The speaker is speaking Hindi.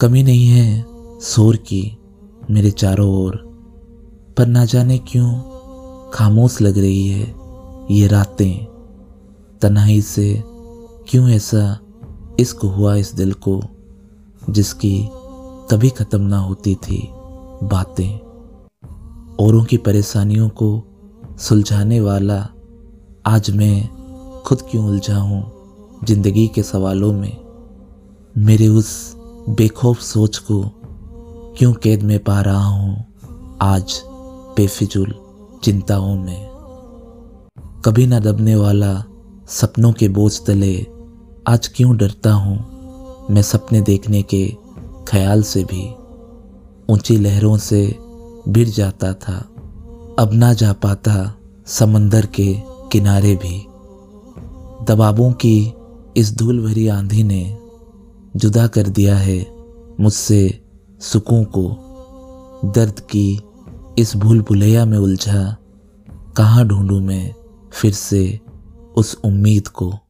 कमी नहीं है शोर की मेरे चारों ओर। पर ना जाने क्यों खामोश लग रही है ये रातें। तनाई से क्यों ऐसा इश्क हुआ इस दिल को, जिसकी कभी ख़त्म ना होती थी बातें। औरों की परेशानियों को सुलझाने वाला आज मैं खुद क्यों उलझा हूँ ज़िंदगी के सवालों में? मेरे उस बेखौफ सोच को क्यों कैद में पा रहा हूँ आज बेफिजुल चिंताओं में? कभी ना दबने वाला सपनों के बोझ तले आज क्यों डरता हूँ मैं सपने देखने के ख्याल से भी? ऊँची लहरों से भिड़ जाता था, अब ना जा पाता समंदर के किनारे भी। दबावों की इस धूल भरी आंधी ने जुदा कर दिया है मुझसे सुकून को। दर्द की इस भूल भुलैया में उलझा, कहाँ ढूंढूं मैं फिर से उस उम्मीद को?